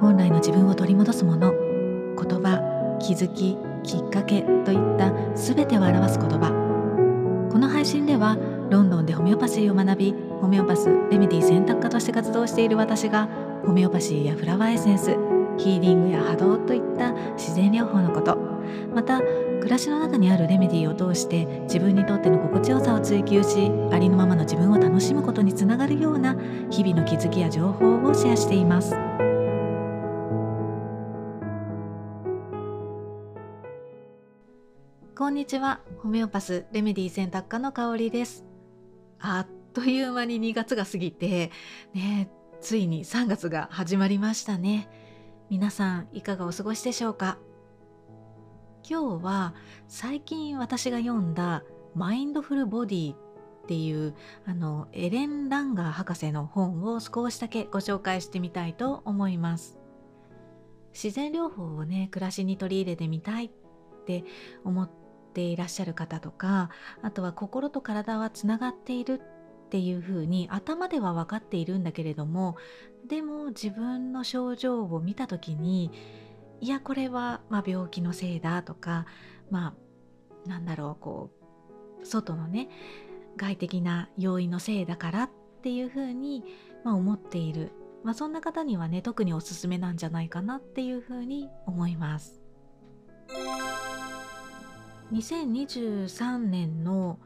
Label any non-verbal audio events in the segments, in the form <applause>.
本来の自分を取り戻すもの。言葉気づききっかけといった全てを表す言葉。この配信ではロンドンでホメオパシーを学びホメオパスレメディ選択科として活動している私がホメオパシーやフラワーエッセンスヒーリングや波動といった自然療法のこと。また暮らしの中にあるレメディーを通して自分にとっての心地よさを追求しありのままの自分を楽しむことにつながるような日々の気づきや情報をシェアしています。こんにちは。ホメオパスレメディー選択科の香りです。あっという間に2月が過ぎてねついに3月が始まりましたね。皆さんいかがお過ごしでしょうか？今日は最近私が読んだマインドフルボディっていうあのエレン・ランガー博士の本を少しだけご紹介してみたいと思います。自然療法をね暮らしに取り入れてみたいって思っていらっしゃる方とかあとは心と体はつながっているっていうふうに頭では分かっているんだけれどもでも自分の症状を見た時にいやこれは、まあ、病気のせいだとかまあなんだろうこう外のね外的な要因のせいだからっていうふうに、まあ、思っている、まあ、そんな方にはね特におすすめなんじゃないかなっていうふうに思います。2023年の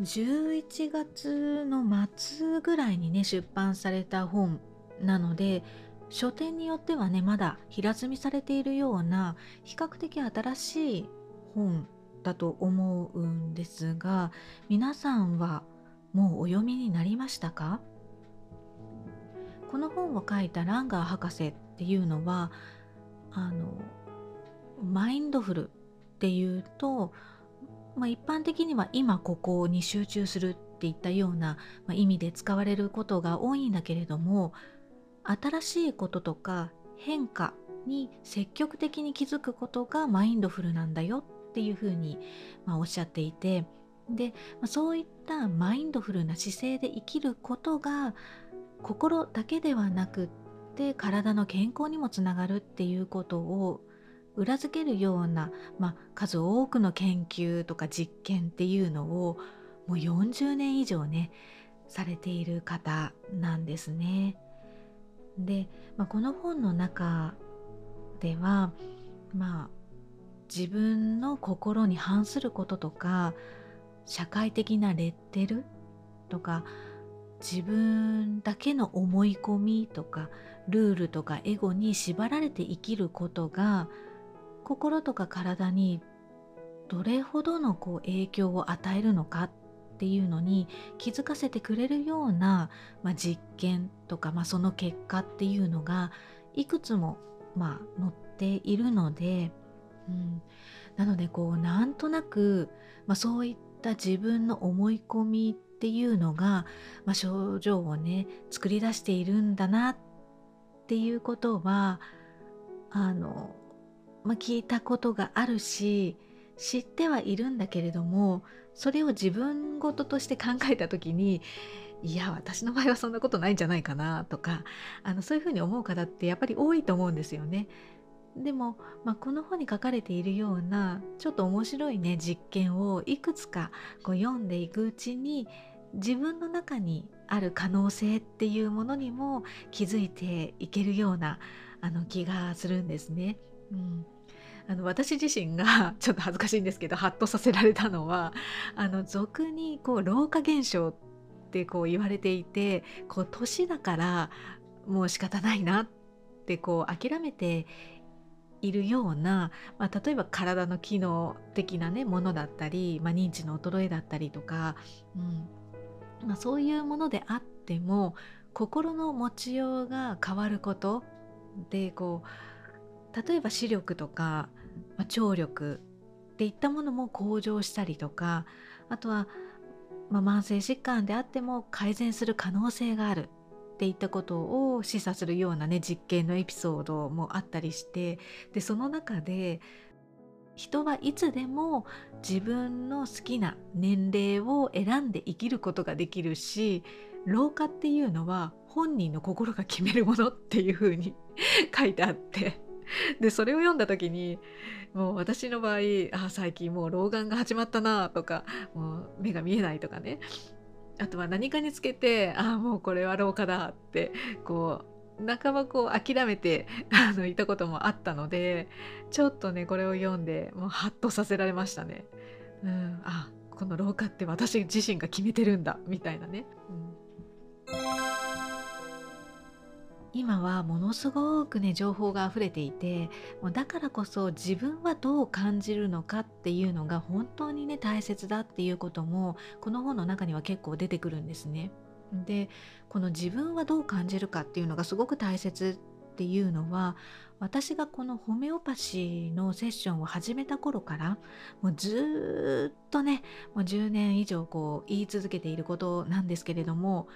11月の末ぐらいにね出版された本なので書店によってはねまだ平積みされているような比較的新しい本だと思うんですが皆さんはもうお読みになりましたか？この本を書いたランガー博士っていうのはあのマインドフルっていうと、まあ、一般的には今ここに集中するっていったような、ま、意味で使われることが多いんだけれども新しいこととか変化に積極的に気づくことがマインドフルなんだよっていうふうに、まあ、おっしゃっていてで、そういったマインドフルな姿勢で生きることが心だけではなくって体の健康にもつながるっていうことを裏付けるような、まあ、数多くの研究とか実験っていうのをもう40年以上ねされている方なんですね。で、まあ、この本の中ではまあ自分の心に反することとか社会的なレッテルとか自分だけの思い込みとかルールとかエゴに縛られて生きることが心とか体にどれほどのこう影響を与えるのかっていうのに気づかせてくれるような、まあ、実験とか、まあ、その結果っていうのがいくつも、まあ、載っているので、うん、なのでこうなんとなく、まあ、そういった自分の思い込みっていうのが、まあ、症状をね作り出しているんだなっていうことはあの聞いたことがあるし知ってはいるんだけれどもそれを自分事として考えた時にいや私の場合はそんなことないんじゃないかなとかあのそういうふうに思う方ってやっぱり多いと思うんですよね。でも、まあ、この本に書かれているようなちょっと面白いね実験をいくつかこう読んでいくうちに自分の中にある可能性っていうものにも気づいていけるようなあの気がするんですね。うん、あの私自身が <laughs> ちょっと恥ずかしいんですけどハッとさせられたのはあの俗にこう老化現象ってこう言われていてこう年だからもう仕方ないなってこう諦めているような、まあ、例えば体の機能的な、ね、ものだったり、まあ、認知の衰えだったりとか、うん。まあ、そういうものであっても心の持ちようが変わることでこう例えば視力とか、まあ、聴力っていったものも向上したりとかあとは、まあ、慢性疾患であっても改善する可能性があるっていったことを示唆するようなね実験のエピソードもあったりしてでその中で人はいつでも自分の好きな年齢を選んで生きることができるし老化っていうのは本人の心が決めるものっていうふうに <laughs> 書いてあって <laughs> でそれを読んだ時にもう私の場合あ最近もう老眼が始まったなとかもう目が見えないとかねあとは何かにつけてああもうこれは老化だってこう半ばこう諦めてあのいたこともあったのでちょっとねこれを読んでもうハッとさせられましたね。うん、あこの老化って私自身が決めてるんだみたいなね。うん今はものすごくね情報が溢れていてだからこそ自分はどう感じるのかっていうのが本当にね大切だっていうこともこの本の中には結構出てくるんですね。でこの自分はどう感じるかっていうのがすごく大切っていうのは私がこのホメオパシーのセッションを始めた頃からもうずっとねもう10年以上こう言い続けていることなんですけれども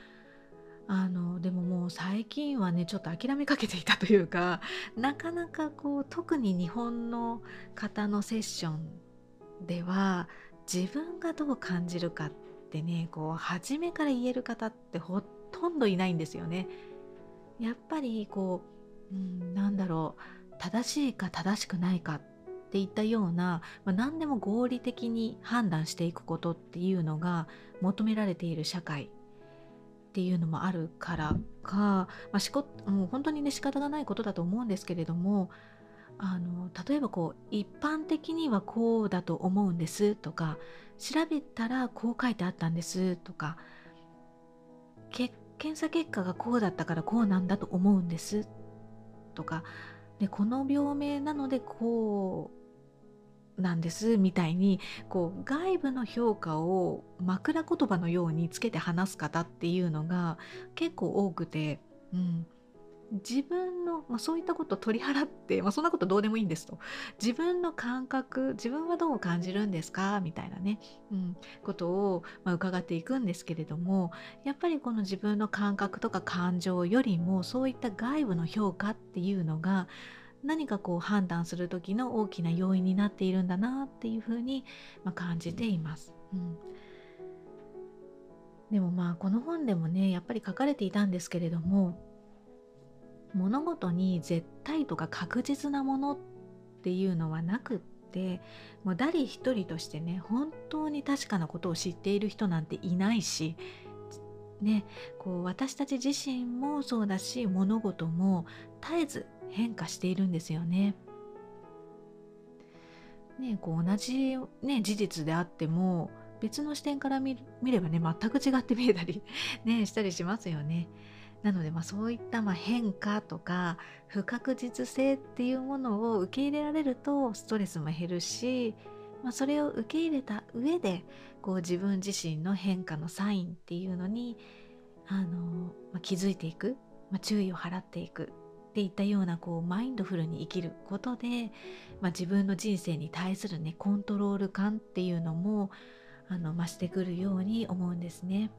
あのでももう最近はねちょっと諦めかけていたというかなかなかこう特に日本の方のセッションでは自分がどう感じるかってねこう初めから言える方ってほとんどいないんですよね。やっぱりこう、うん、なんだろう正しいか正しくないかっていったような、まあ、何でも合理的に判断していくことっていうのが求められている社会っていうのもあるからか、まあ、しこもう本当にね仕方がないことだと思うんですけれどもあの例えばこう一般的にはこうだと思うんですとか調べたらこう書いてあったんですとか検査結果がこうだったからこうなんだと思うんですとかでこの病名なのでこうなんですみたいにこう外部の評価を枕言葉のようにつけて話す方っていうのが結構多くて、うん、自分の、まあ、そういったことを取り払って、まあ、そんなことどうでもいいんですと。自分の感覚自分はどう感じるんですか？みたいなね、うん、ことを、まあ、伺っていくんですけれどもやっぱりこの自分の感覚とか感情よりもそういった外部の評価っていうのが何かこう判断する時の大きな要因になっているんだなっていうふうに、ま感じています。うんでもまあこの本でもねやっぱり書かれていたんですけれども物事に絶対とか確実なものっていうのはなくってもう誰一人としてね本当に確かなことを知っている人なんていないしねこう私たち自身もそうだし物事も絶えず変化しているんですよね。ねこう同じ、ね、事実であっても別の視点から見ればね全く違って見えたり <laughs> ねしたりしますよね。なので、まあ、そういったま変化とか不確実性っていうものを受け入れられるとストレスも減るし、まあ、それを受け入れた上でこう自分自身の変化のサインっていうのにあの、まあ、気づいていく、まあ、注意を払っていくっていったようなこうマインドフルに生きることで、まあ、自分の人生に対するねコントロール感っていうのもあの増してくるように思うんですね。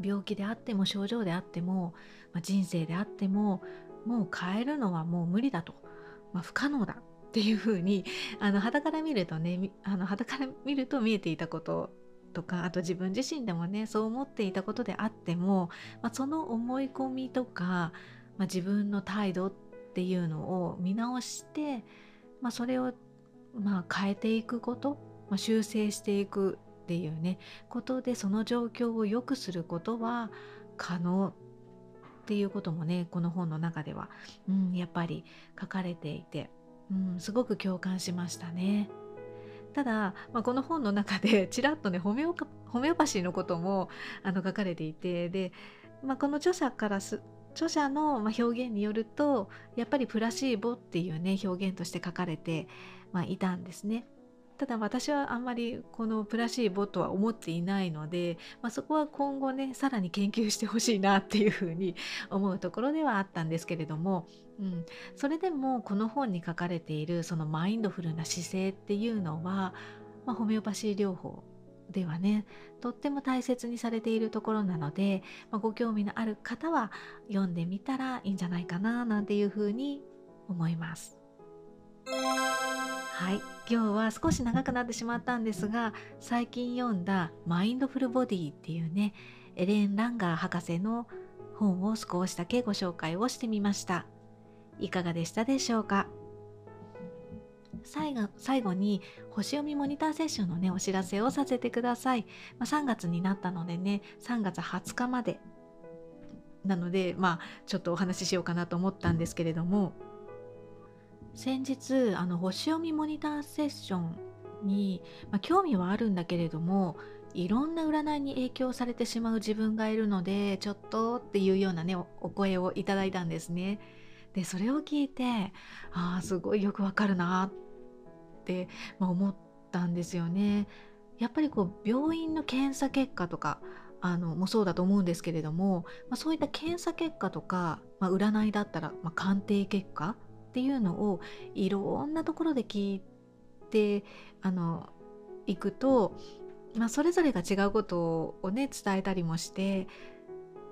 病気であっても症状であっても、まあ、人生であってももう変えるのはもう無理だと、まあ、不可能だっていうふうにあの肌から見るとねあの肌から見ると見えていたこととかあと自分自身でもねそう思っていたことであっても、まあ、その思い込みとかまあ、自分の態度っていうのを見直して、まあ、それをまあ変えていくこと、まあ、修正していくっていうねことでその状況を良くすることは可能っていうこともねこの本の中では、うん、やっぱり書かれていて、うん、すごく共感しましたね。ただ、まあ、この本の中で <laughs> ちらっとねホメオホメオパシーのこともあの書かれていてで、まあ、この著者からす著者の表現によるとやっぱりプラシーボっていうね表現として書かれて、まあ、いたんですね。ただ私はあんまりこのプラシーボとは思っていないので、まあ、そこは今後ねさらに研究してほしいなっていうふうに思うところではあったんですけれども、うん、それでもこの本に書かれているそのマインドフルな姿勢っていうのは、まあ、ホメオパシー療法ではねとっても大切にされているところなので、まあ、ご興味のある方は読んでみたらいいんじゃないかななんていうふうに思います。はい。今日は少し長くなってしまったんですが最近読んだ「マインドフルボディ」っていうねエレン・ランガー博士の本を少しだけご紹介をしてみました。いかがでしたでしょうか？最後最後に星読みモニターセッションのねお知らせをさせてください、まあ、3月になったのでね3月20日まで。なのでまあちょっとお話ししようかなと思ったんですけれども。先日あの星読みモニターセッションに、まあ、興味はあるんだけれどもいろんな占いに影響されてしまう自分がいるのでちょっとっていうようなねお声をいただいたんですね。でそれを聞いてああすごいよくわかるなって、まあ、思ったんですよね。やっぱりこう病院の検査結果とかあのもそうだと思うんですけれども、まあ、そういった検査結果とか、まあ、占いだったら、まあ、鑑定結果っていうのをいろんなところで聞いてあのいくと、まあ、それぞれが違うことをね伝えたりもして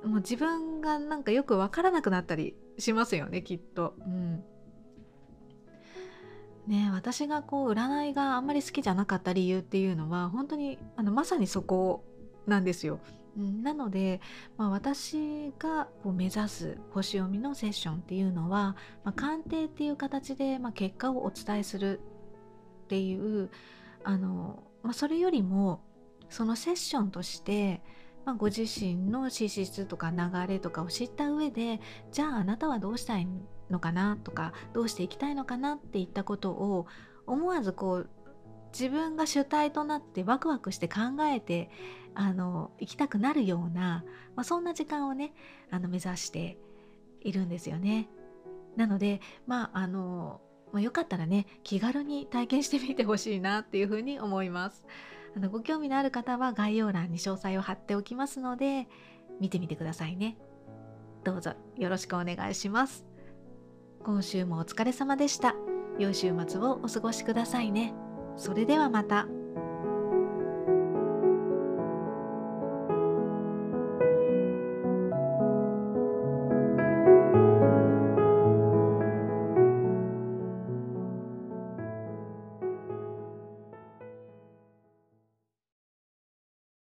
もう自分がなんかよく分からなくなったりしますよねきっと。うんね、私がこう占いがあんまり好きじゃなかった理由っていうのは本当にあのまさにそこなんですよ。なので、まあ、私がこう目指す星読みのセッションっていうのは、まあ、鑑定っていう形で、まあ、結果をお伝えするっていうあの、まあ、それよりもそのセッションとして、まあ、ご自身の資質とか流れとかを知った上でじゃああなたはどうしたいのかなとかどうしていきたいのかなっていったことを思わずこう自分が主体となってワクワクして考えてあの行きたくなるような、まあ、そんな時間をねあの目指しているんですよね。なのでまああの、まあ、よかったらね気軽に体験してみてほしいなっていうふうに思います。あのご興味のある方は概要欄に詳細を貼っておきますので見てみてくださいね。どうぞよろしくお願いします。今週もお疲れ様でした。良い週末をお過ごしくださいね。それではまた。